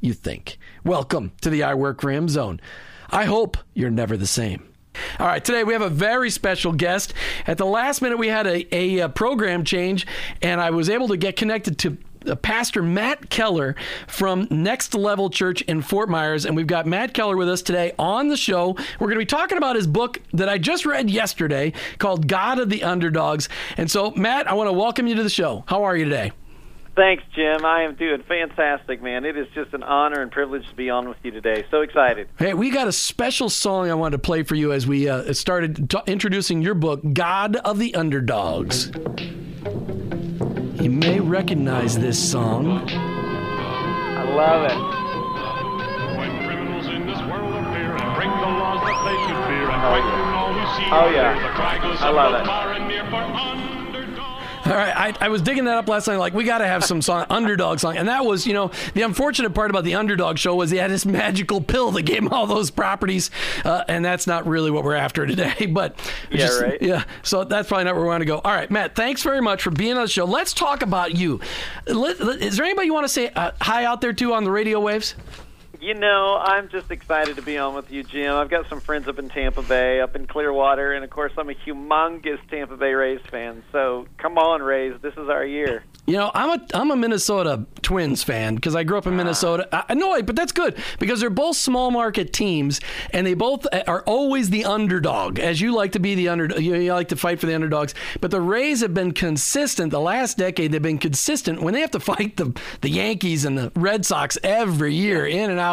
you think. Welcome to the I Work Him zone. I hope you're never the same. All right, today we have a very special guest. At the last minute, we had a, a, a program change, and I was able to get connected to uh, Pastor Matt Keller from Next Level Church in Fort Myers. And we've got Matt Keller with us today on the show. We're going to be talking about his book that I just read yesterday called God of the Underdogs. And so, Matt, I want to welcome you to the show. How are you today? Thanks, Jim. I am doing fantastic, man. It is just an honor and privilege to be on with you today. So excited. Hey, we got a special song I wanted to play for you as we uh, started t- introducing your book, God of the Underdogs. You may recognize this song. I love it. When criminals in this world appear and break the laws that they should fear and frighten all who see oh, yeah. I love it. All right, I, I, was digging that up last night. Like, we got to have some song, underdog song, and that was, you know, the unfortunate part about the underdog show was he had this magical pill that gave him all those properties, uh, and that's not really what we're after today. But yeah, just, right. Yeah, so that's probably not where we want to go. All right, Matt, thanks very much for being on the show. Let's talk about you. Let, let, is there anybody you want to say uh, hi out there to on the radio waves? You know, I'm just excited to be on with you, Jim. I've got some friends up in Tampa Bay, up in Clearwater, and of course, I'm a humongous Tampa Bay Rays fan. So come on, Rays, this is our year. You know, I'm a I'm a Minnesota Twins fan because I grew up in ah. Minnesota. I know, but that's good because they're both small market teams, and they both eh, are always the underdog. As you like to be the underdog, you like to fight for the underdogs. But the Rays have been consistent the last decade. They've been consistent when they have to fight the the Yankees and the Red Sox every year, in and out.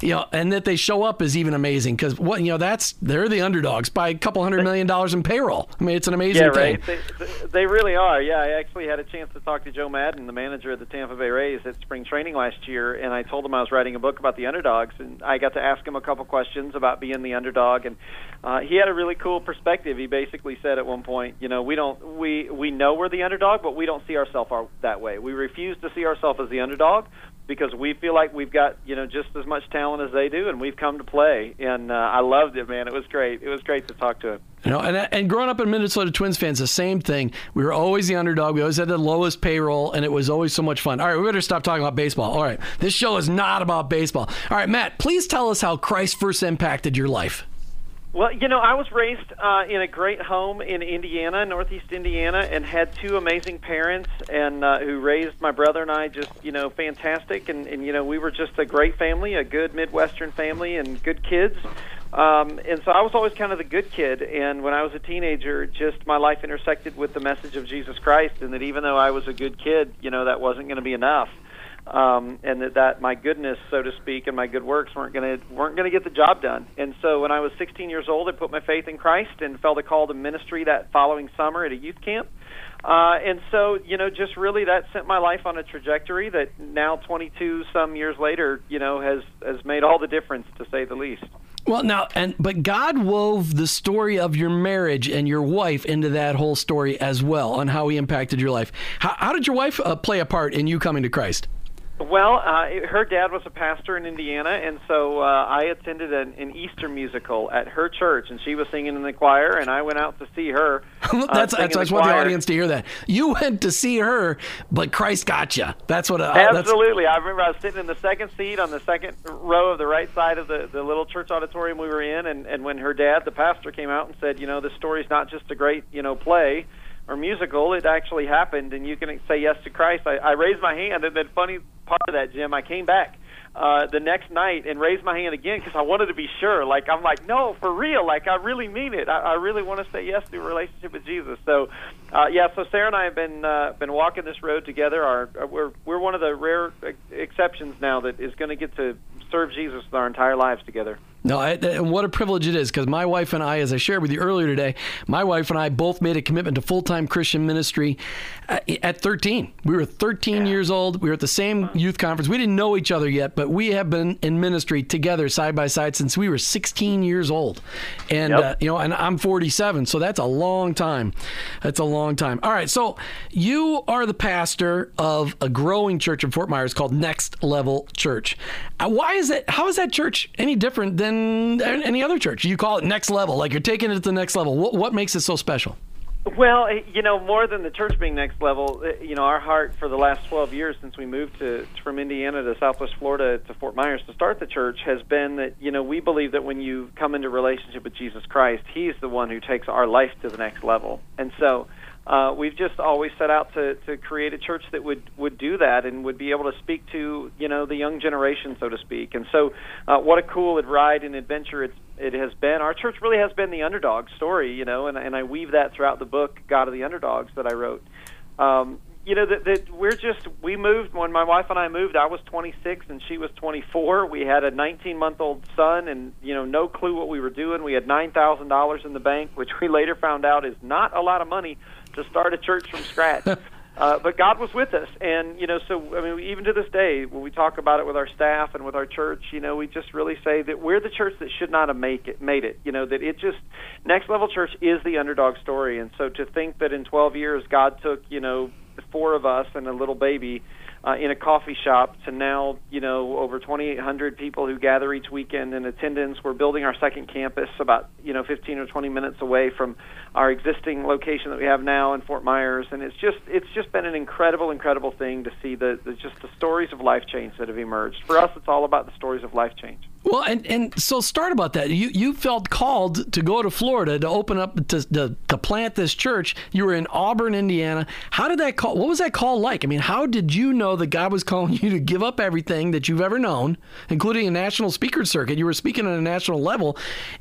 You know, and that they show up is even amazing because what you know that's they're the underdogs by a couple hundred million dollars in payroll. I mean, it's an amazing yeah, right. thing. They, they really are. Yeah, I actually had a chance to talk to Joe Maddon, the manager of the Tampa Bay Rays, at spring training last year, and I told him I was writing a book about the underdogs, and I got to ask him a couple questions about being the underdog, and uh, he had a really cool perspective. He basically said at one point, you know, we don't we we know we're the underdog, but we don't see ourselves that way. We refuse to see ourselves as the underdog because we feel like we've got you know just as much talent as they do, and we've come to play. And uh, I loved it, man. It was great. It was great to talk to him. You know, and and growing up in Minnesota Twins fans, the same thing. We were always the underdog. We always had the lowest payroll, and it was always so much fun. All right, we better stop talking about baseball. All right, this show is not about baseball. All right, Matt, please tell us how Christ first impacted your life. Well, you know, I was raised uh, in a great home in Indiana, Northeast Indiana, and had two amazing parents, and uh, who raised my brother and I just, you know, fantastic. And, and you know, we were just a great family, a good Midwestern family, and good kids. Um, and so I was always kind of the good kid. And when I was a teenager, just my life intersected with the message of Jesus Christ, and that even though I was a good kid, you know, that wasn't going to be enough um, and that, that my goodness, so to speak, and my good works weren't going to weren't going to get the job done. And so, when I was 16 years old, I put my faith in Christ and felt a call to ministry that following summer at a youth camp. Uh, and so, you know, just really that sent my life on a trajectory that now, 22 some years later, you know, has has made all the difference to say the least. Well, now, and but God wove the story of your marriage and your wife into that whole story as well, on how He impacted your life. How, how did your wife uh, play a part in you coming to Christ? Well, uh, her dad was a pastor in Indiana, and so uh, I attended an, an Easter musical at her church, and she was singing in the choir, and I went out to see her. Uh, that's that's I just want the audience to hear that you went to see her, but Christ got you. That's what. Uh, Absolutely, I remember I was sitting in the second seat on the second row of the right side of the the little church auditorium we were in, and and when her dad, the pastor, came out and said, you know, this story's not just a great you know play or musical. It actually happened, and you can say yes to Christ. I, I raised my hand, and then funny part of that, Jim, I came back uh, the next night and raised my hand again because I wanted to be sure. Like I'm like, no, for real. Like I really mean it. I, I really want to say yes to a relationship with Jesus. So, uh, yeah. So Sarah and I have been uh, been walking this road together. Our uh, we're we're one of the rare exceptions now that is going to get to serve Jesus with our entire lives together. No, I, and what a privilege it is because my wife and I, as I shared with you earlier today, my wife and I both made a commitment to full time Christian ministry at, at 13. We were 13 yeah. years old. We were at the same youth conference. We didn't know each other yet, but we have been in ministry together side by side since we were 16 years old. And, yep. uh, you know, and I'm 47, so that's a long time. That's a long time. All right, so you are the pastor of a growing church in Fort Myers called Next Level Church. Uh, why is that? How is that church any different than any other church. You call it next level, like you're taking it to the next level. What, what makes it so special? Well, eh, you know, more than the church being next level, eh, you know, our heart for the last 12 years since we moved to from Indiana to Southwest Florida to Fort Myers to start the church has been that, you know, we believe that when you come into relationship with Jesus Christ, he's the one who takes our life to the next level. And so, uh, we've just always set out to, to create a church that would, would do that and would be able to speak to you know the young generation, so to speak. And so, uh, what a cool ride and adventure it's it has been. Our church really has been the underdog story, you know, and, and I weave that throughout the book, God of the Underdogs, that I wrote. Um, you know that, that we're just we moved when my wife and I moved. I was 26 and she was 24. We had a 19 month old son, and you know no clue what we were doing. We had nine thousand dollars in the bank, which we later found out is not a lot of money to start a church from scratch. uh, but God was with us, and you know, so I mean, even to this day, when we talk about it with our staff and with our church, you know, we just really say that we're the church that should not have make it, made it. You know, that it just next level church is the underdog story, and so to think that in 12 years God took you know four of us and a little baby uh, in a coffee shop to now, you know, over 2,800 people who gather each weekend in attendance. We're building our second campus about, you know, 15 or 20 minutes away from our existing location that we have now in Fort Myers, and it's just it's just been an incredible, incredible thing to see the, the just the stories of life change that have emerged. For us, it's all about the stories of life change. Well, and, and so start about that. You you felt called to go to Florida to open up to, to, to plant this church. You were in Auburn, Indiana. How did that call? What was that call like? I mean, how did you know that God was calling you to give up everything that you've ever known, including a national speaker circuit? You were speaking on a national level,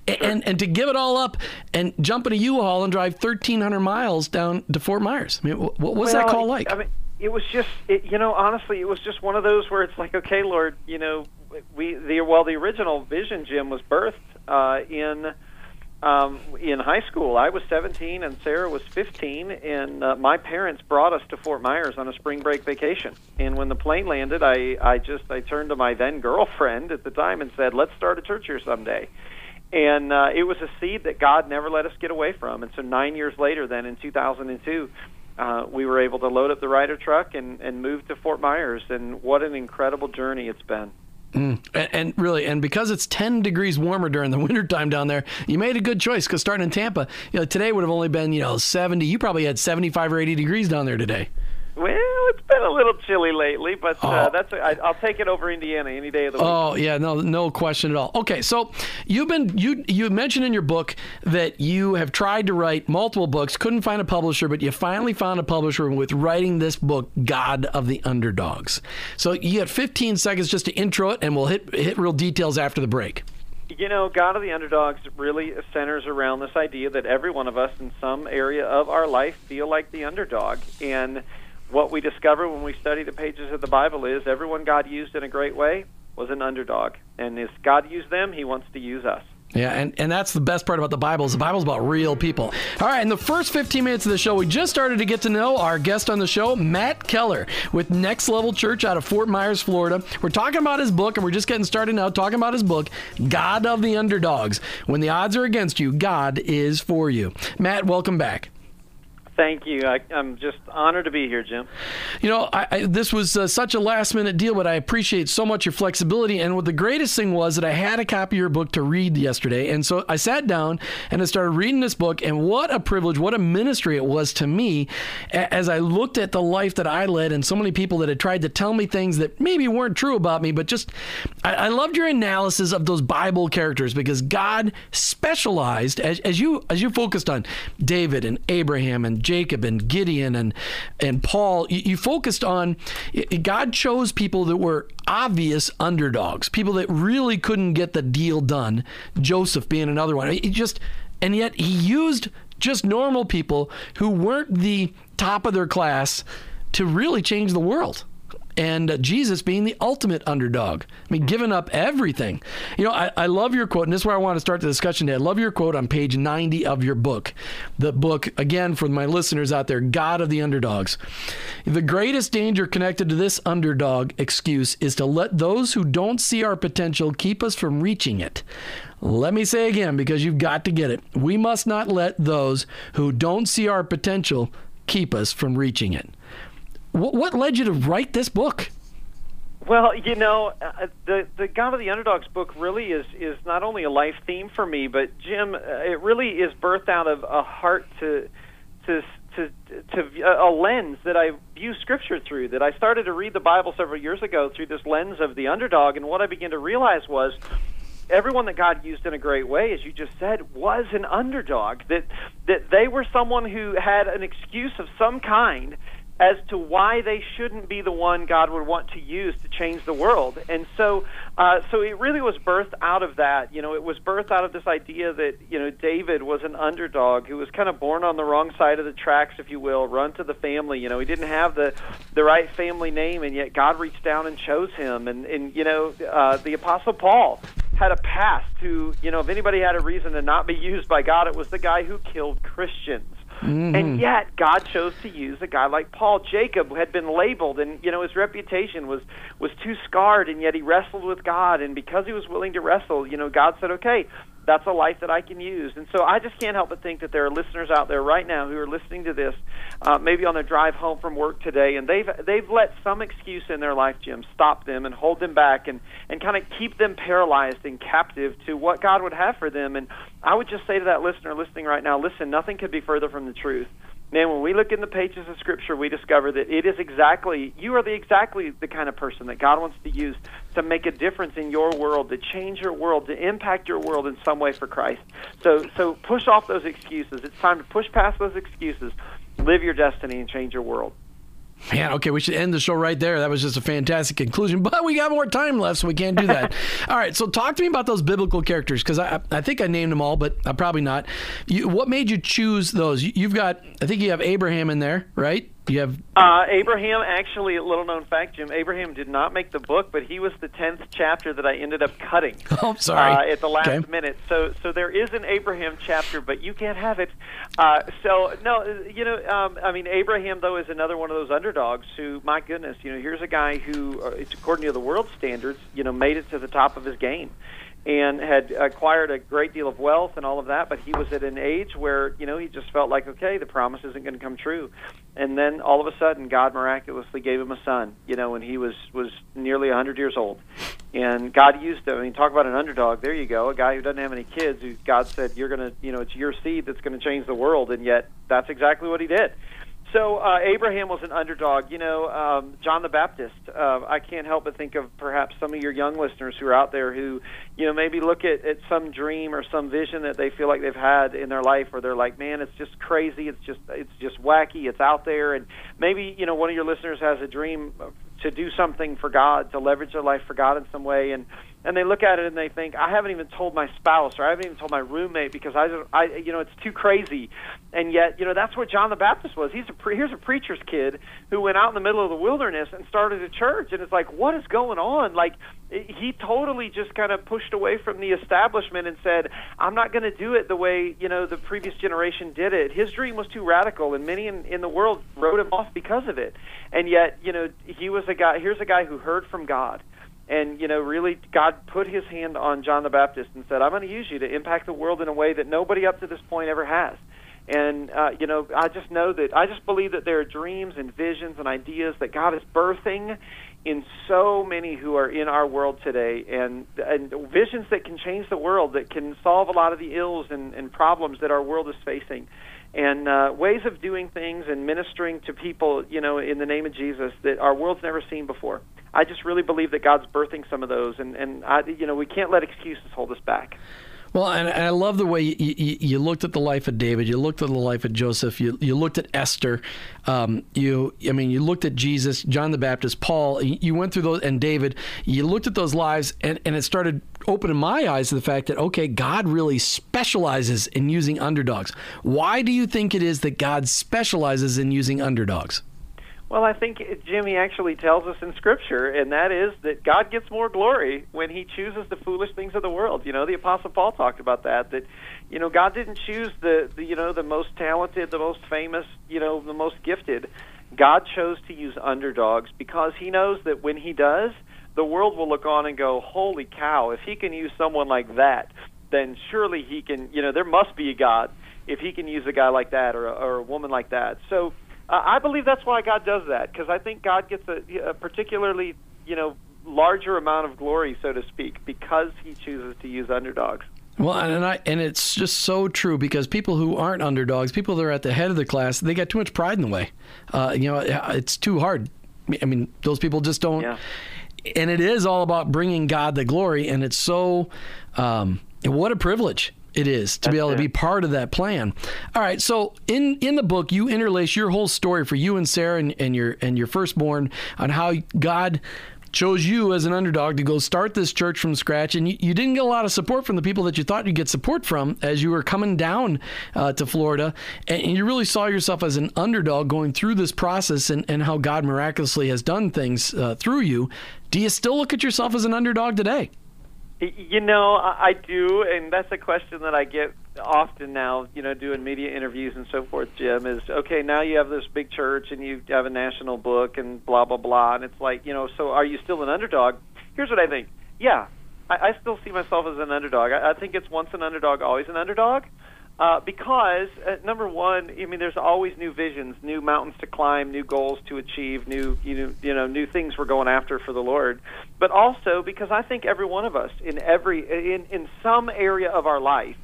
and and, and to give it all up and jump in a U-Haul and drive 1,300 miles down to Fort Myers. I mean, what was well, that call like? I mean, it was just, it, you know, honestly, it was just one of those where it's like, okay, Lord, you know, we the well the original Vision Jim was birthed uh, in um, in high school. I was 17 and Sarah was 15, and uh, my parents brought us to Fort Myers on a spring break vacation. And when the plane landed, I I just I turned to my then girlfriend at the time and said, "Let's start a church here someday." And uh, it was a seed that God never let us get away from. And so nine years later, then in 2002, uh, we were able to load up the Ryder truck and, and move to Fort Myers. And what an incredible journey it's been. Mm. And, and, really, and because it's 10 degrees warmer during the wintertime down there, you made a good choice because starting in Tampa, you know, today would have only been, you know, 70. You probably had 75 or 80 degrees down there today. Well, it's been a little chilly lately, but uh, that's I, I'll take it over Indiana any day of the week. Oh yeah, no, no question at all. Okay, so you've been you you mentioned in your book that you have tried to write multiple books, couldn't find a publisher, but you finally found a publisher with writing this book, God of the Underdogs. So you got 15 seconds just to intro it, and we'll hit hit real details after the break. You know, God of the Underdogs really centers around this idea that every one of us in some area of our life feel like the underdog. And what we discover when we study the pages of the Bible is everyone God used in a great way was an underdog. And as God used them, he wants to use us. Yeah, and, and that's the best part about the Bible is the Bible's about real people. All right, in the first 15 minutes of the show, we just started to get to know our guest on the show, Matt Keller, with Next Level Church out of Fort Myers, Florida. We're talking about his book, and we're just getting started now talking about his book, God of the Underdogs. When the odds are against you, God is for you. Matt, welcome back. Thank you. I, am just honored to be here, Jim. You know, I, I, this was uh, such a last minute deal, but I appreciate so much your flexibility. And what the greatest thing was that I had a copy of your book to read yesterday. And so I sat down and I started reading this book. And what a privilege, what a ministry it was to me as I looked at the life that I led and so many people that had tried to tell me things that maybe weren't true about me, but just I, I loved your analysis of those Bible characters because God specialized as, as you as you focused on David and Abraham and Jacob and Gideon and and Paul, you, you focused on God chose people that were obvious underdogs, people that really couldn't get the deal done. Joseph being another one. He just and yet he used just normal people who weren't the top of their class to really change the world and Jesus being the ultimate underdog. I mean, giving up everything. You know, I, I love your quote, and this is where I want to start the discussion today. I love your quote on page 90 of your book. The book, again, for my listeners out there, God of the Underdogs. The greatest danger connected to this underdog excuse is to let those who don't see our potential keep us from reaching it. Let me say again, because you've got to get it. We must not let those who don't see our potential keep us from reaching it. What, what led you to write this book? Well, you know, uh, the the God of the Underdogs book really is is not only a life theme for me, but Jim, uh, it really is birthed out of a heart to to to to a lens that I view Scripture through. That I started to read the Bible several years ago through this lens of the underdog, and what I began to realize was everyone that God used in a great way, as you just said, was an underdog. That that they were someone who had an excuse of some kind as to why they shouldn't be the one God would want to use to change the world. And so, uh, so it really was birthed out of that. You know, it was birthed out of this idea that you know David was an underdog who was kind of born on the wrong side of the tracks, if you will, run to the family. You know, he didn't have the the right family name, and yet God reached down and chose him. And and you know, uh, the Apostle Paul had a past who, you know, if anybody had a reason to not be used by God, it was the guy who killed Christians. Mm-hmm. And yet, God chose to use a guy like Paul. Jacob had been labeled, and you know his reputation was was too scarred, and yet he wrestled with God. And because he was willing to wrestle, you know, God said, "Okay, that's a life that I can use. And so I just can't help but think that there are listeners out there right now who are listening to this, uh, maybe on their drive home from work today, and they've they've let some excuse in their life, Jim, stop them and hold them back and and kind of keep them paralyzed and captive to what God would have for them. And I would just say to that listener listening right now, listen, nothing could be further from the truth man, when we look in the pages of Scripture, we discover that it is exactly you are the exactly the kind of person that God wants to use to make a difference in your world, to change your world, to impact your world in some way for Christ. So, so push off those excuses. It's time to push past those excuses, live your destiny, and change your world. Man, okay, we should end the show right there. That was just a fantastic conclusion, but we got more time left, so we can't do that. all right, so talk to me about those biblical characters because I, I think I named them all, but I'm probably not. You, what made you choose those? You've got, I think you have Abraham in there, right? You have uh, Abraham. Actually, a little known fact, Jim. Abraham did not make the book, but he was the tenth chapter that I ended up cutting. Oh, sorry. Uh, at the last okay. minute. So, so there is an Abraham chapter, but you can't have it. Uh, so, no, you know, um, I mean, Abraham though is another one of those underdogs who, my goodness, you know, here's a guy who, uh, according to the world standards, you know, made it to the top of his game and had acquired a great deal of wealth and all of that, but he was at an age where, you know, he just felt like, okay, the promise isn't going to come true. And then all of a sudden, God miraculously gave him a son, you know, when he was, was nearly a 100 years old. And God used him. I mean, talk about an underdog. There you go. A guy who doesn't have any kids, who God said, you're going to, you know, it's your seed that's going to change the world. And yet, that's exactly what he did. So uh, Abraham was an underdog. You know, um, John the Baptist. Uh, I can't help but think of perhaps some of your young listeners who are out there who, you know, maybe look at, at some dream or some vision that they feel like they've had in their life, or they're like, man, it's just crazy. It's just it's just wacky. It's out there, and maybe you know one of your listeners has a dream to do something for God, to leverage their life for God in some way, and and they look at it and they think, I haven't even told my spouse or I haven't even told my roommate because I, I, you know, it's too crazy. And yet, you know, that's what John the Baptist was. He's a pre- here's a preacher's kid who went out in the middle of the wilderness and started a church. And it's like, what is going on? Like, eh, he totally just kind of pushed away from the establishment and said, I'm not going to do it the way, you know, the previous generation did it. His dream was too radical, and many in, in the world wrote him off because of it. And yet, you know, he was a guy, here's a guy who heard from God and you know really god put his hand on john the baptist and said i'm going to use you to impact the world in a way that nobody up to this point ever has and uh, you know i just know that i just believe that there are dreams and visions and ideas that god is birthing in so many who are in our world today. And and visions that can change the world that can solve a lot of the ills and, and problems that our world is facing. And uh, ways of doing things and ministering to people you know in the name of jesus that our world's never seen before. I just really believe that God's birthing some of those, and and I, you know we can't let excuses hold us back. Well, and, I love the way you, you, you, looked at the life of David. You looked at the life of Joseph. You, you looked at Esther. Um, you, I mean, you looked at Jesus, John the Baptist, Paul. You went through those, and David. You looked at those lives, and, and it started opening my eyes to the fact that okay, God really specializes in using underdogs. Why do you think it is that God specializes in using underdogs? Well, I think Jimmy actually tells us in Scripture, and that is that God gets more glory when He chooses the foolish things of the world. You know, the Apostle Paul talked about that. That you know, God didn't choose the, the you know the most talented, the most famous, you know, the most gifted. God chose to use underdogs because He knows that when He does, the world will look on and go, "Holy cow! If He can use someone like that, then surely He can." You know, there must be a God if He can use a guy like that or a, or a woman like that. So uh, I believe that's why God does that because I think God gets a, a particularly you know larger amount of glory, so to speak, because He chooses to use underdogs. Well, and I and it's just so true because people who aren't underdogs, people that are at the head of the class, they got too much pride in the way. Uh, you know, it's too hard. I mean, those people just don't. Yeah. And it is all about bringing God the glory, and it's so. Um, what a privilege it is to That's be able it. to be part of that plan. All right, so in in the book, you interlace your whole story for you and Sarah and, and your and your firstborn on how God chose you as an underdog to go start this church from scratch, and you, you, didn't get a lot of support from the people that you thought you'd get support from as you were coming down uh, to Florida, and, and, you really saw yourself as an underdog going through this process and, and how God miraculously has done things uh, through you. Do you still look at yourself as an underdog today? You know, I do, and that's a question that I get often now. You know, doing media interviews and so forth. Jim is okay. Now you have this big church, and you have a national book, and blah blah blah. And it's like, you know, so are you still an underdog? Here's what I think. Yeah, I, I still see myself as an underdog. I, I think it's once an underdog, always an underdog. Uh, because uh, number one, I mean, there's always new visions, new mountains to climb, new goals to achieve, new you know, you know, new things we're going after for the Lord. But also because I think every one of us in every in in some area of our life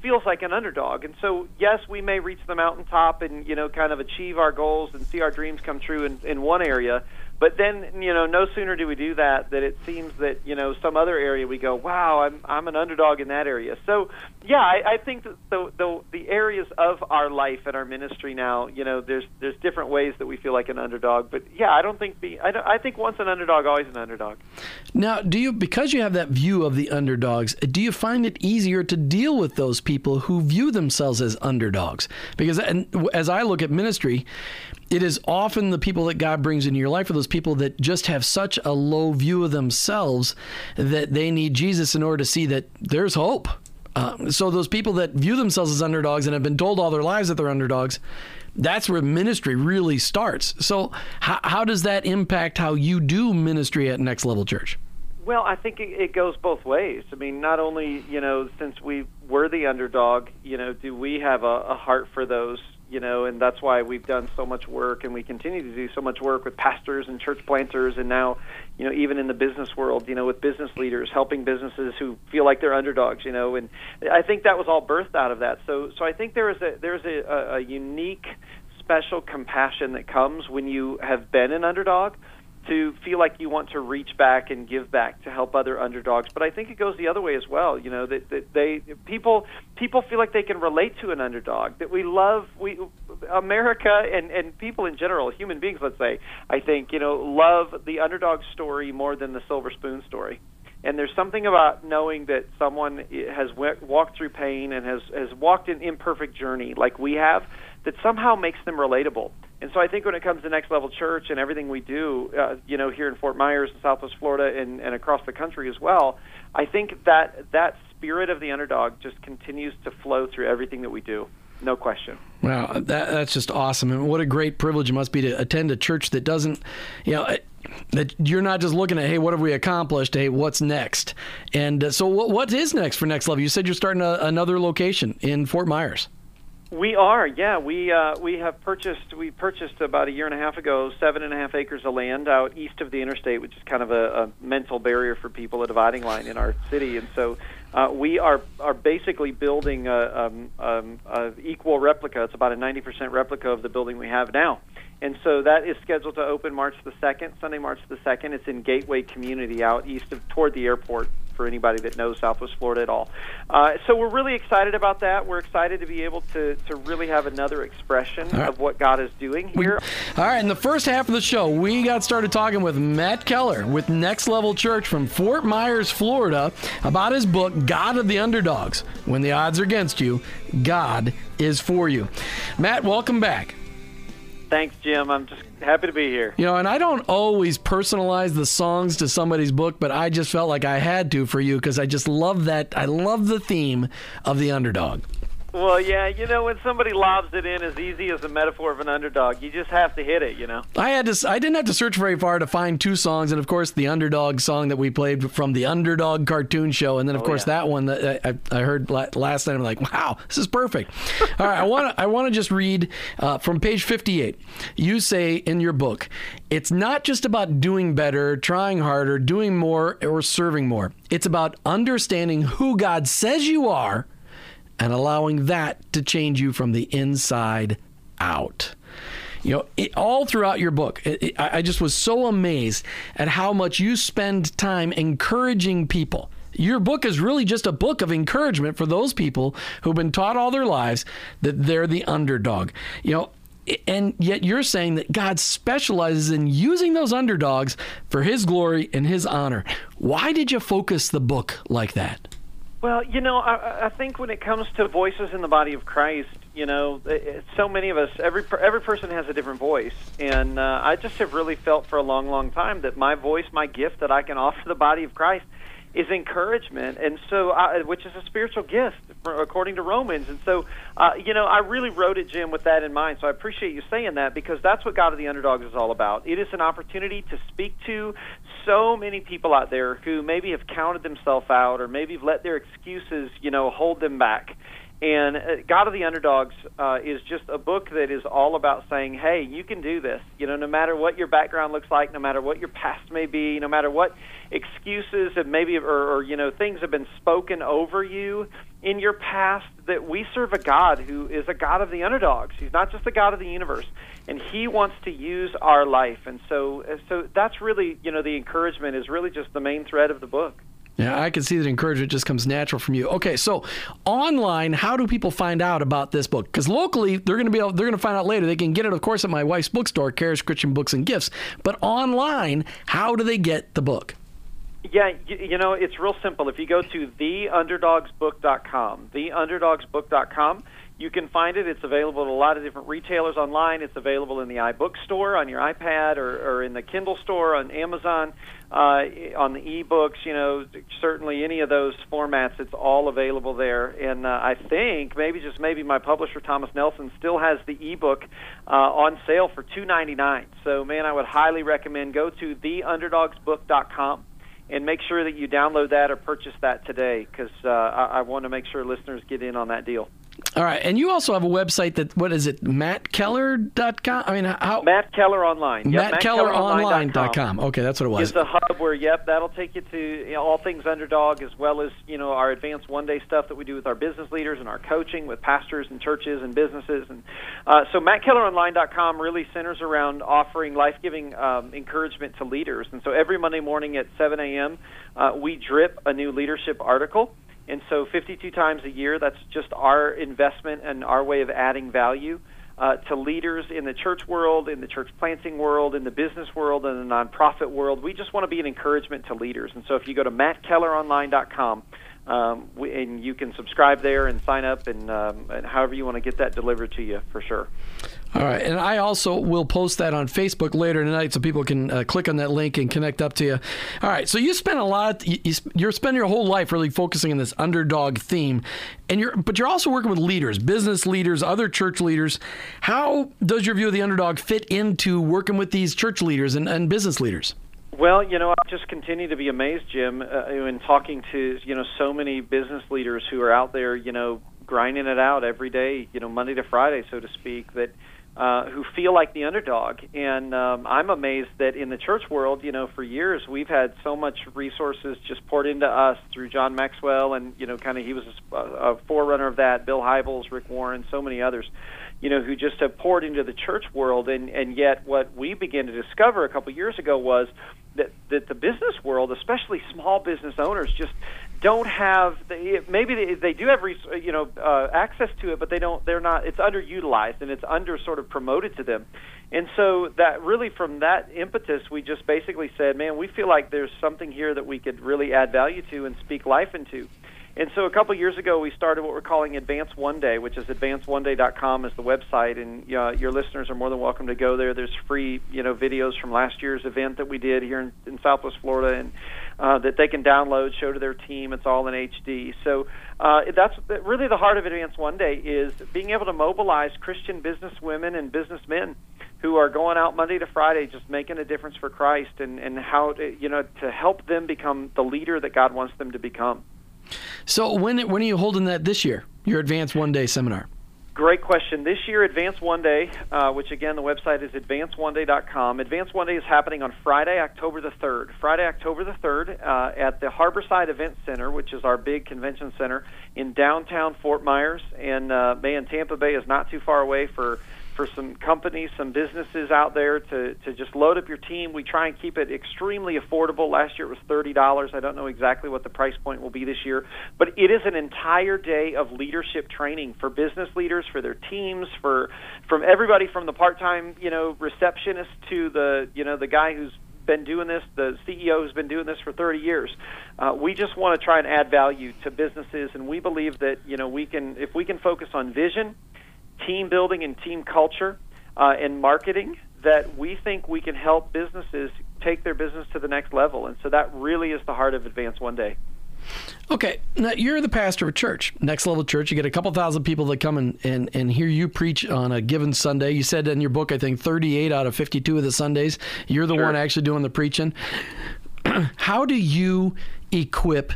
feels like an underdog. And so, yes, we may reach the mountaintop and you know, kind of achieve our goals and see our dreams come true in in one area. But then, you know, no sooner do we do that that it seems that you know some other area we go, wow, I'm I'm an underdog in that area. So, yeah, I, I think that the, the the areas of our life and our ministry now, you know, there's there's different ways that we feel like an underdog. But yeah, I don't think the I don't, I think once an underdog, always an underdog. Now, do you because you have that view of the underdogs, do you find it easier to deal with those people who view themselves as underdogs? Because and as I look at ministry, it is often the people that God brings into your life are those people that just have such a low view of themselves that they need Jesus in order to see that there's hope. Uh, so those people that view themselves as underdogs and have been told all their lives that they're underdogs, that's where ministry really starts. So how, how does that impact how you do ministry at Next Level Church? Well, I think it, it goes both ways. I mean, not only you know, since we were the underdog, you know, do we have a, a heart for those you know, and that's why we've done so much work and we continue to do so much work with pastors and church planters and now, you know, even in the business world, you know, with business leaders helping businesses who feel like they're underdogs, you know, and I think that was all birthed out of that. So so I think there is a there's a, a, a unique special compassion that comes when you have been an underdog to feel like you want to reach back and give back to help other underdogs. But I think it goes the other way as well. You know that, that they people people feel like they can relate to an underdog. That we love we America and and people in general, human beings. Let's say I think you know love the underdog story more than the silver spoon story. And there's something about knowing that someone has walked through pain and has has walked an imperfect journey like we have that somehow makes them relatable. And so I think when it comes to Next Level Church and everything we do, uh, you know, here in Fort Myers, Southwest Florida, and, and across the country as well, I think that that spirit of the underdog just continues to flow through everything that we do. No question. Wow, that, that's just awesome. And what a great privilege it must be to attend a church that doesn't, you know, that you're not just looking at, hey, what have we accomplished? Hey, what's next? And uh, so, what, what is next for Next Level? You said you're starting a, another location in Fort Myers. We are, yeah. We uh, we have purchased we purchased about a year and a half ago seven and a half acres of land out east of the interstate, which is kind of a, a mental barrier for people, a dividing line in our city, and so uh, we are are basically building a, um, um, a equal replica. It's about a 90% replica of the building we have now. And so that is scheduled to open March the 2nd, Sunday, March the 2nd. It's in Gateway Community out east of toward the airport for anybody that knows Southwest Florida at all. Uh, so we're really excited about that. We're excited to be able to, to really have another expression right. of what God is doing here. We, all right, in the first half of the show, we got started talking with Matt Keller with Next Level Church from Fort Myers, Florida, about his book, God of the Underdogs. When the odds are against you, God is for you. Matt, welcome back. Thanks, Jim. I'm just happy to be here. You know, and I don't always personalize the songs to somebody's book, but I just felt like I had to for you because I just love that. I love the theme of the underdog. Well, yeah, you know, when somebody lobs it in as easy as the metaphor of an underdog, you just have to hit it, you know. I had to. I didn't have to search very far to find two songs, and of course, the underdog song that we played from the Underdog cartoon show, and then of oh, course yeah. that one that I, I, heard last night. I'm like, wow, this is perfect. All right, I want to. I want to just read uh, from page 58. You say in your book, it's not just about doing better, trying harder, doing more, or serving more. It's about understanding who God says you are and allowing that to change you from the inside out. You know, it, all throughout your book, it, it, I just was so amazed at how much you spend time encouraging people. Your book is really just a book of encouragement for those people who've been taught all their lives that they're the underdog. You know, and yet you're saying that God specializes in using those underdogs for his glory and his honor. Why did you focus the book like that? Well, you know, I, I think when it comes to voices in the body of Christ, you know, it, so many of us, every every person has a different voice, and uh, I just have really felt for a long, long time that my voice, my gift that I can offer the body of Christ, is encouragement, and so I, which is a spiritual gift according to Romans. And so, uh, you know, I really wrote it, Jim, with that in mind. So I appreciate you saying that because that's what God of the Underdogs is all about. It is an opportunity to speak to so many people out there who maybe have counted themselves out or maybe have let their excuses, you know, hold them back. And uh, God of the Underdogs uh, is just a book that is all about saying, hey, you can do this. You know, no matter what your background looks like, no matter what your past may be, no matter what excuses and maybe, or, or you know, things have been spoken over you in your past, that we serve a God who is a God of the underdogs. He's not just a God of the universe, and He wants to use our life. And so, so that's really, you know, the encouragement is really just the main thread of the book. Yeah, I can see that encouragement just comes natural from you. Okay, so online, how do people find out about this book? Because locally, they're going to be able, they're going to find out later. They can get it, of course, at my wife's bookstore, Charis Christian Books and Gifts. But online, how do they get the book? Yeah, you, you know, it's real simple. If you go to theunderdogsbook.com, theunderdogsbook.com, you can find it. It's available at a lot of different retailers online. It's available in the iBook store on your iPad or, or in the Kindle store on Amazon, uh, on the ebooks. You know, certainly any of those formats, it's all available there. And uh, I think maybe just maybe my publisher Thomas Nelson still has the ebook uh, on sale for two ninety nine. So man, I would highly recommend go to theunderdogsbook.com and make sure that you download that or purchase that today because uh, I, I want to make sure listeners get in on that deal. All right, and you also have a website that what is it, mattkeller.com? I mean, how Matt Keller Online. Yep, mattkelleronline.com. Okay, that's what it was. Is the hub where yep, that'll take you to you know, all things underdog as well as you know our advanced one day stuff that we do with our business leaders and our coaching with pastors and churches and businesses and uh, so mattkelleronline.com really centers around offering life giving um, encouragement to leaders and so every Monday morning at 7 a.m. Uh, we drip a new leadership article. And so 52 times a year, that's just our investment and our way of adding value uh, to leaders in the church world, in the church planting world, in the business world, in the nonprofit world. We just want to be an encouragement to leaders. And so if you go to mattkelleronline.com, um, we, and you can subscribe there and sign up, and, um, and however you want to get that delivered to you for sure. All right, and I also will post that on Facebook later tonight, so people can uh, click on that link and connect up to you. All right, so you spend a lot. You, you're spending your whole life really focusing on this underdog theme, and you're but you're also working with leaders, business leaders, other church leaders. How does your view of the underdog fit into working with these church leaders and, and business leaders? Well, you know, I just continue to be amazed, Jim, uh, in talking to you know so many business leaders who are out there, you know, grinding it out every day, you know, Monday to Friday, so to speak. That uh, who feel like the underdog. And um, I'm amazed that in the church world, you know, for years we've had so much resources just poured into us through John Maxwell, and you know, kind of he was a, a forerunner of that. Bill Hybels, Rick Warren, so many others. You know, who just have poured into the church world, and and yet what we began to discover a couple years ago was that that the business world, especially small business owners, just don't have maybe they, they do have you know uh, access to it, but they don't. They're not. It's underutilized and it's under sort of promoted to them. And so that really from that impetus, we just basically said, man, we feel like there's something here that we could really add value to and speak life into. And so a couple of years ago, we started what we're calling Advance One Day, which is advanceoneday.com is the website, and uh, your listeners are more than welcome to go there. There's free, you know, videos from last year's event that we did here in, in Southwest Florida, and uh, that they can download, show to their team. It's all in HD. So uh, that's really the heart of Advance One Day is being able to mobilize Christian business women and businessmen who are going out Monday to Friday, just making a difference for Christ, and and how to, you know to help them become the leader that God wants them to become. So when when are you holding that this year? Your Advance One Day seminar. Great question. This year, Advance One Day, uh, which again the website is advanceoneday.com. Advance One Day is happening on Friday, October the third. Friday, October the third, uh, at the Harborside Event Center, which is our big convention center in downtown Fort Myers, and uh, man, Tampa Bay is not too far away for for some companies, some businesses out there to, to just load up your team. We try and keep it extremely affordable. Last year it was $30. I don't know exactly what the price point will be this year, but it is an entire day of leadership training for business leaders, for their teams, for from everybody from the part-time, you know, receptionist to the, you know, the guy who's been doing this, the CEO who's been doing this for 30 years. Uh, we just want to try and add value to businesses, and we believe that you know we can if we can focus on vision team building and team culture uh, and marketing that we think we can help businesses take their business to the next level. And so that really is the heart of Advance One Day. Okay, now you're the pastor of a church, Next Level Church. You get a couple thousand people that come and, and, and hear you preach on a given Sunday. You said in your book, I think 38 out of 52 of the Sundays, you're the sure. one actually doing the preaching. How do you equip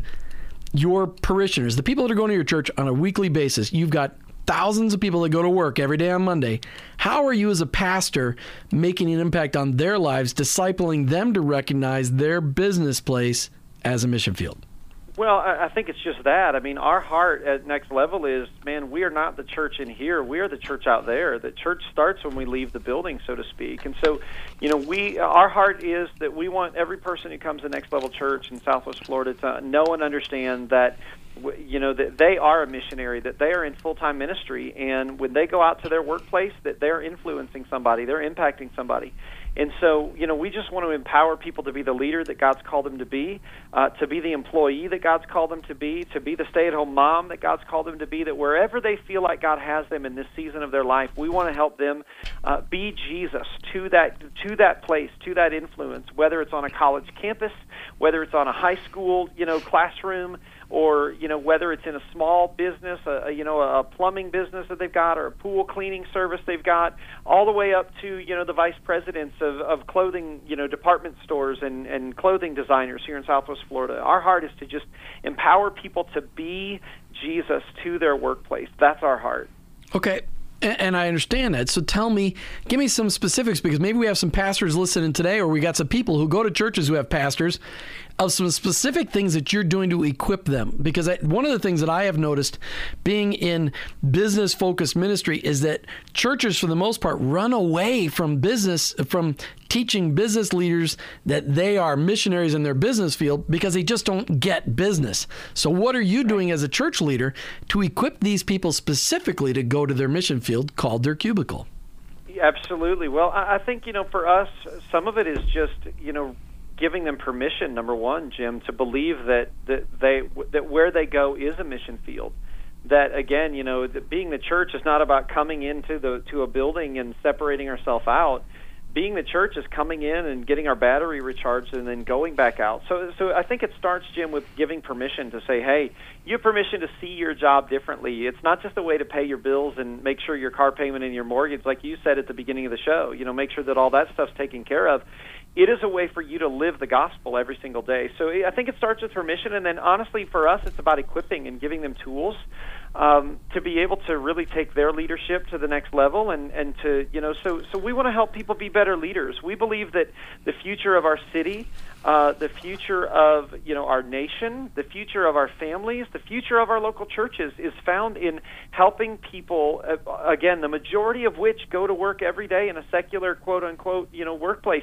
your parishioners, the people that are going to your church on a weekly basis? You've got thousands of people that go to work every day on Monday. How are you, as a pastor, making an impact on their lives, discipling them to recognize their business place as a mission field? Well, I think it's just that. I mean, our heart at Next Level is, man, we are not the church in here. We are the church out there. The church starts when we leave the building, so to speak. And so, you know, we our heart is that we want every person who comes to Next Level Church in Southwest Florida to know and understand that you know that they are a missionary that they are in full-time ministry and when they go out to their workplace that they're influencing somebody they're impacting somebody. And so you know we just want to empower people to be the leader that god's called them to be uh, to be the employee that god's called them to be to be the stay-at-home mom that god's called them to be that wherever they feel like god has them in this season of their life we want to help them uh, be jesus to that to that place to that influence whether it's on a college campus whether it's on a high school you know classroom or you know whether it's in a small business, a, you know a plumbing business that they've got, or a pool cleaning service they've got, all the way up to you know the vice presidents of, of clothing you know department stores and and clothing designers here in Southwest Florida. Our heart is to just empower people to be Jesus to their workplace. That's our heart. Okay, and I understand that. So tell me, give me some specifics because maybe we have some pastors listening today, or we got some people who go to churches who have pastors of some specific things that you're doing to equip them. Because I, one of the things that I have noticed being in business focused ministry is that churches, for the most part, run away from business, from teaching business leaders that they are missionaries in their business field because they just don't get business. So, what are you doing as a church leader to equip these people specifically to go to their mission field called their cubicle? Absolutely. Well, I think, you know, for us, some of it is just, you know, giving them permission number one jim to believe that that they that where they go is a mission field that again you know that being the church is not about coming into the to a building and separating ourselves out being the church is coming in and getting our battery recharged and then going back out. So, so I think it starts, Jim, with giving permission to say, hey, you have permission to see your job differently. It's not just a way to pay your bills and make sure your car payment and your mortgage, like you said at the beginning of the show, you know, make sure that all that stuff's taken care of. It is a way for you to live the gospel every single day. So I think it starts with permission, and then honestly, for us, it's about equipping and giving them tools um, to be able to really take their leadership to the next level and, and to you know so so we want to help people be better leaders. We believe that the future of our city uh, the future of you know our nation the future of our families the future of our local churches is found in helping people uh, again the majority of which go to work every day in a secular quote unquote you know workplace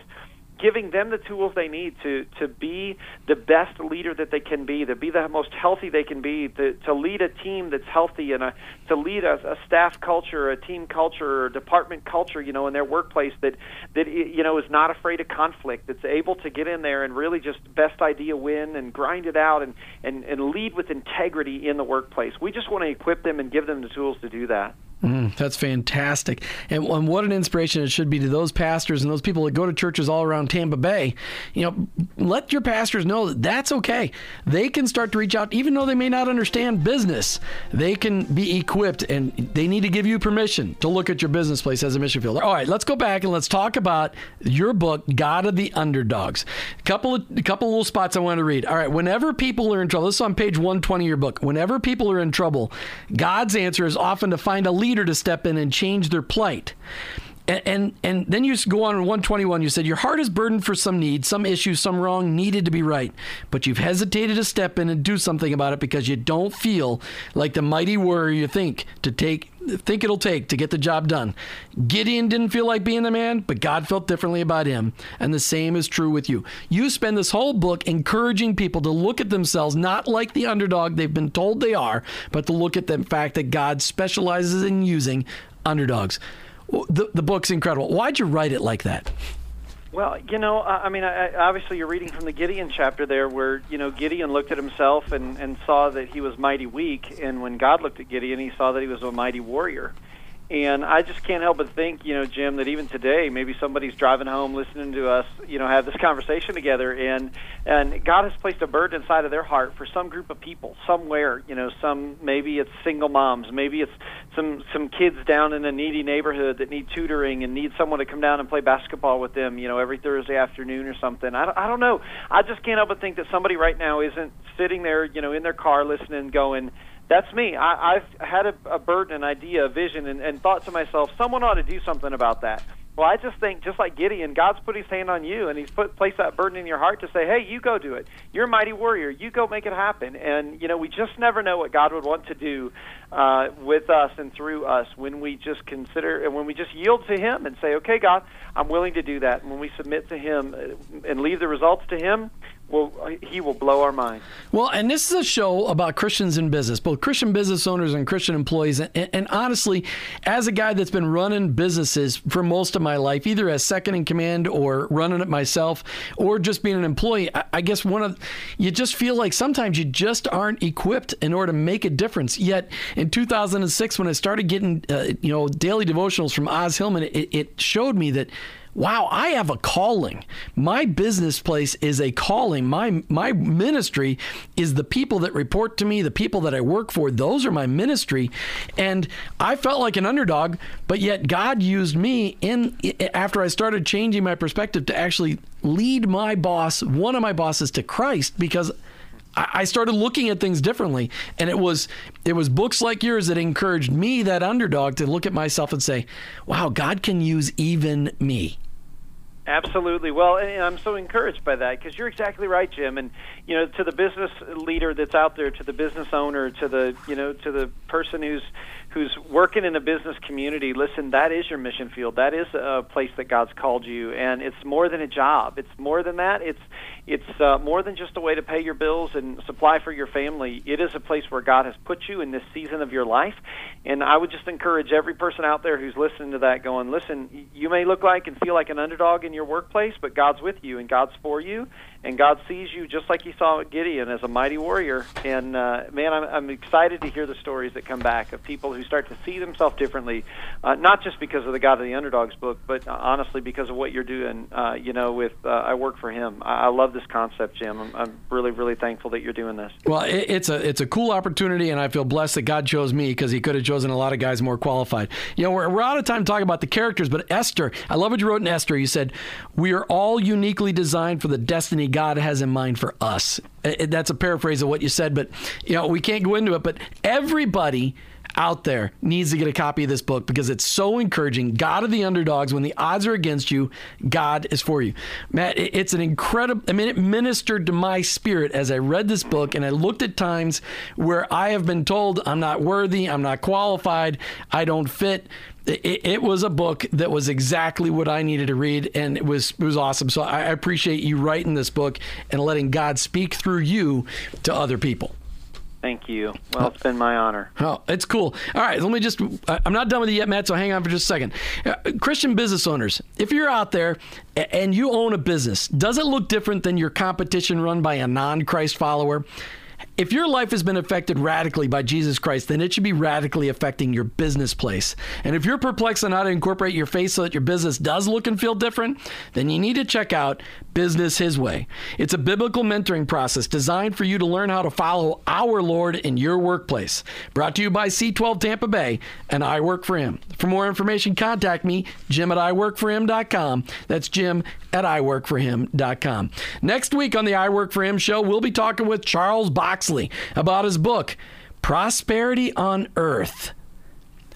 giving them the tools they need to to be the best leader that they can be, to be the most healthy they can be, to, to lead a team that's healthy, and a, to lead a, a staff culture, a team culture, or a department culture, you know, in their workplace that that you know is not afraid of conflict, that's able to get in there and really just best idea win and grind it out and and and lead with integrity in the workplace. We just want to equip them and give them the tools to do that. Mm, that's fantastic. And, and, what an inspiration it should be to those pastors and those people that go to churches all around Tampa Bay. You know, let your pastors know that that's okay. They can start to reach out, even though they may not understand business. They can be equipped and they need to give you permission to look at your business place as a mission field. All right, let's go back and let's talk about your book, God of the Underdogs. A couple of a couple of little spots I want to read. All right, whenever people are in trouble, this is on page 120 of your book. Whenever people are in trouble, God's answer is often to find a leader leader to step in and change their plight. And, and, and then you go on in 121. You said your heart is burdened for some need, some issue, some wrong needed to be right, but you've hesitated to step in and do something about it because you don't feel like the mighty warrior you think to take think it'll take to get the job done. Gideon didn't feel like being the man, but God felt differently about him, and the same is true with you. You spend this whole book encouraging people to look at themselves not like the underdog they've been told they are, but to look at the fact that God specializes in using underdogs the, the book's incredible. Why'd you write it like that? Well, you know, I mean, I, obviously you're reading from the Gideon chapter there, where you know Gideon looked at himself and and saw that he was mighty weak, and when God looked at Gideon, he saw that he was a mighty warrior. And I just can't help but think, you know, Jim, that even today, maybe somebody's driving home listening to us, you know, have this conversation together, and and God has placed a burden inside of their heart for some group of people somewhere. You know, some maybe it's single moms, maybe it's some some kids down in a needy neighborhood that need tutoring and need someone to come down and play basketball with them, you know, every Thursday afternoon or something. I don't, I don't know. I just can't help but think that somebody right now isn't sitting there, you know, in their car listening, going that's me. I, I've had a, a burden, an idea, a vision, and, and thought to myself, someone ought to do something about that. Well, I just think, just like Gideon, God's put His hand on you, and He's put placed that burden in your heart to say, "Hey, you go do it. You're a mighty warrior. You go make it happen." And you know, we just never know what God would want to do uh, with us and through us when we just consider and when we just yield to Him and say, "Okay, God, I'm willing to do that." And when we submit to Him uh, and leave the results to Him, will he will blow our mind. Well, and this is a show about Christians in business, both Christian business owners and Christian employees. And, and, honestly, as a guy that's been running businesses for most of my life, either as second in command or running it myself, or just being an employee, I, I guess one of you just feel like sometimes you just aren't equipped in order to make a difference. Yet in 2006, when I started getting uh, you know daily devotionals from Os Hillman, it, it showed me that wow, I have a calling. My business place is a calling. My my ministry is the people that report to me, the people that I work for. Those are my ministry, and I felt like an underdog, but yet God used me in after I started changing my perspective to actually lead my boss, one of my bosses, to Christ because. I started looking at things differently, and it was it was books like yours that encouraged me, that underdog, to look at myself and say, "Wow, God can use even me." Absolutely. Well, and I'm so encouraged by that because you're exactly right, Jim. And you know, to the business leader that's out there, to the business owner, to the you know, to the person who's who's working in a business community, listen, that is your mission field. That is a place that God's called you, and it's more than a job. It's more than that. It's it's uh, more than just a way to pay your bills and supply for your family. It is a place where God has put you in this season of your life. And I would just encourage every person out there who's listening to that going, listen, you may look like and feel like an underdog in your workplace, but God's with you and God's for you and God sees you just like He saw Gideon as a mighty warrior. And uh, man, I'm, I'm excited to hear the stories that come back of people who start to see themselves differently, uh, not just because of the God of the Underdogs book, but uh, honestly because of what you're doing. Uh, you know, with uh, I work for Him. I, I love this concept, Jim. I'm, I'm really, really thankful that you're doing this. Well, it, it's a it's a cool opportunity, and I feel blessed that God chose me because He could have chosen a lot of guys more qualified. You know, we're, we're out of time talking about the characters, but Esther, I love what you wrote in Esther. You said we are all uniquely designed for the destiny God has in mind for us. That's a paraphrase of what you said, but you know we can't go into it. But everybody out there needs to get a copy of this book because it's so encouraging. God of the underdogs, when the odds are against you, God is for you. Matt, it's an incredible, I mean, it ministered to my spirit as I read this book and I looked at times where I have been told I'm not worthy, I'm not qualified, I don't fit it, it, was a book that was exactly what I needed to read, and it was it was awesome. So I appreciate you writing this book and letting God speak through you to other people. Thank you. Well, it's been my honor. Oh, it's cool. All right, let me just, I'm not done with you yet, Matt, so hang on for just a second. Uh, Christian business owners, if you're out there and you own a business, does it look different than your competition run by a non Christ follower? If your life has been affected radically by Jesus Christ, then it should be radically affecting your business place. And if you're perplexed on how to incorporate your faith so that your business does look and feel different, then you need to check out Business His Way. It's a biblical mentoring process designed for you to learn how to follow our Lord in your workplace. Brought to you by C12 Tampa Bay, and I work for him. For more information, contact me, Jim at iworkforhim.com. That's Jim at iworkforhim.com. Next week on the I Work For Him show, we'll be talking with Charles Boxley about his book, Prosperity on Earth.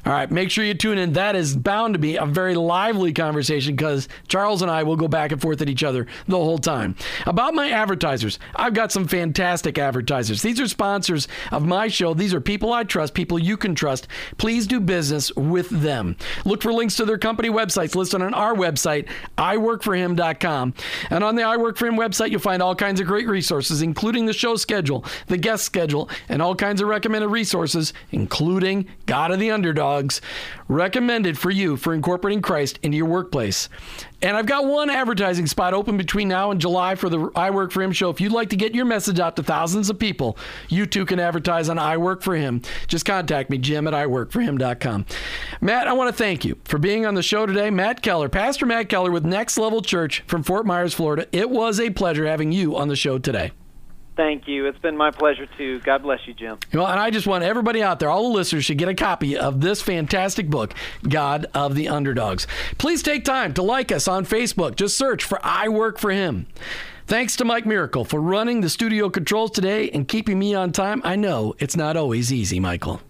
All right, make sure you tune in. That is bound to be a very lively conversation because Charles and I will go back and forth at each other the whole time. About my advertisers, I've got some fantastic advertisers. These are sponsors of my show. These are people I trust, people you can trust. Please do business with them. Look for links to their company websites listed on our website, iworkforhim.com. And on the I Work For Him website, you'll find all kinds of great resources, including the show schedule, the guest schedule, and all kinds of recommended resources, including God of the Underdog dogs recommended for you for incorporating Christ into your workplace. And I've got one advertising spot open between now and July for the I Work for Him show. If you'd like to get your message out to thousands of people, you too can advertise on I Work for Him. Just contact me, Jim at iworkforhim.com. Matt, I want to thank you for being on the show today. Matt Keller, Pastor Matt Keller with Next Level Church from Fort Myers, Florida. It was a pleasure having you on the show today. Thank you. It's been my pleasure too. God bless you, Jim. Well, and I just want everybody out there, all the listeners, should get a copy of this fantastic book, God of the Underdogs. Please take time to like us on Facebook. Just search for I Work for Him. Thanks to Mike Miracle for running the studio controls today and keeping me on time. I know it's not always easy, Michael.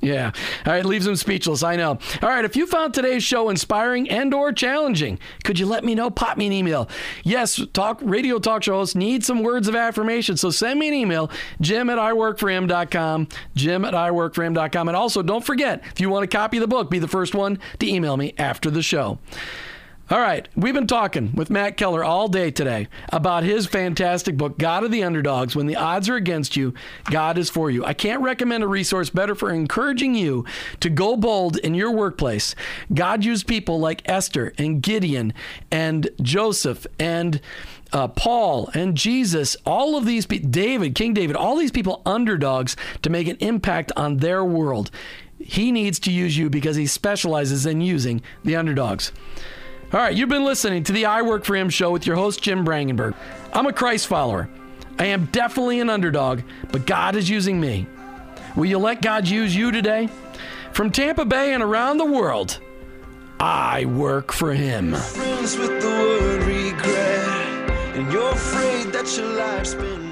Yeah. All right, leaves them speechless. I know. All right, if you found today's show inspiring and or challenging, could you let me know? Pop me an email. Yes, talk radio talk show hosts need some words of affirmation. So send me an email, jim at iworkforhim.com, jim at iworkforhim.com. And also don't forget, if you want to copy the book, be the first one to email me after the show. All right, we've been talking with Matt Keller all day today about his fantastic book, God of the Underdogs. When the odds are against you, God is for you. I can't recommend a resource better for encouraging you to go bold in your workplace. God used people like Esther and Gideon and Joseph and uh, Paul and Jesus, all of these people, David, King David, all these people, underdogs, to make an impact on their world. He needs to use you because he specializes in using the underdogs. All right, you've been listening to the I Work for Him show with your host, Jim Brangenberg. I'm a Christ follower. I am definitely an underdog, but God is using me. Will you let God use you today? From Tampa Bay and around the world, I work for Him. Friends with the word regret, and you're afraid that your life's been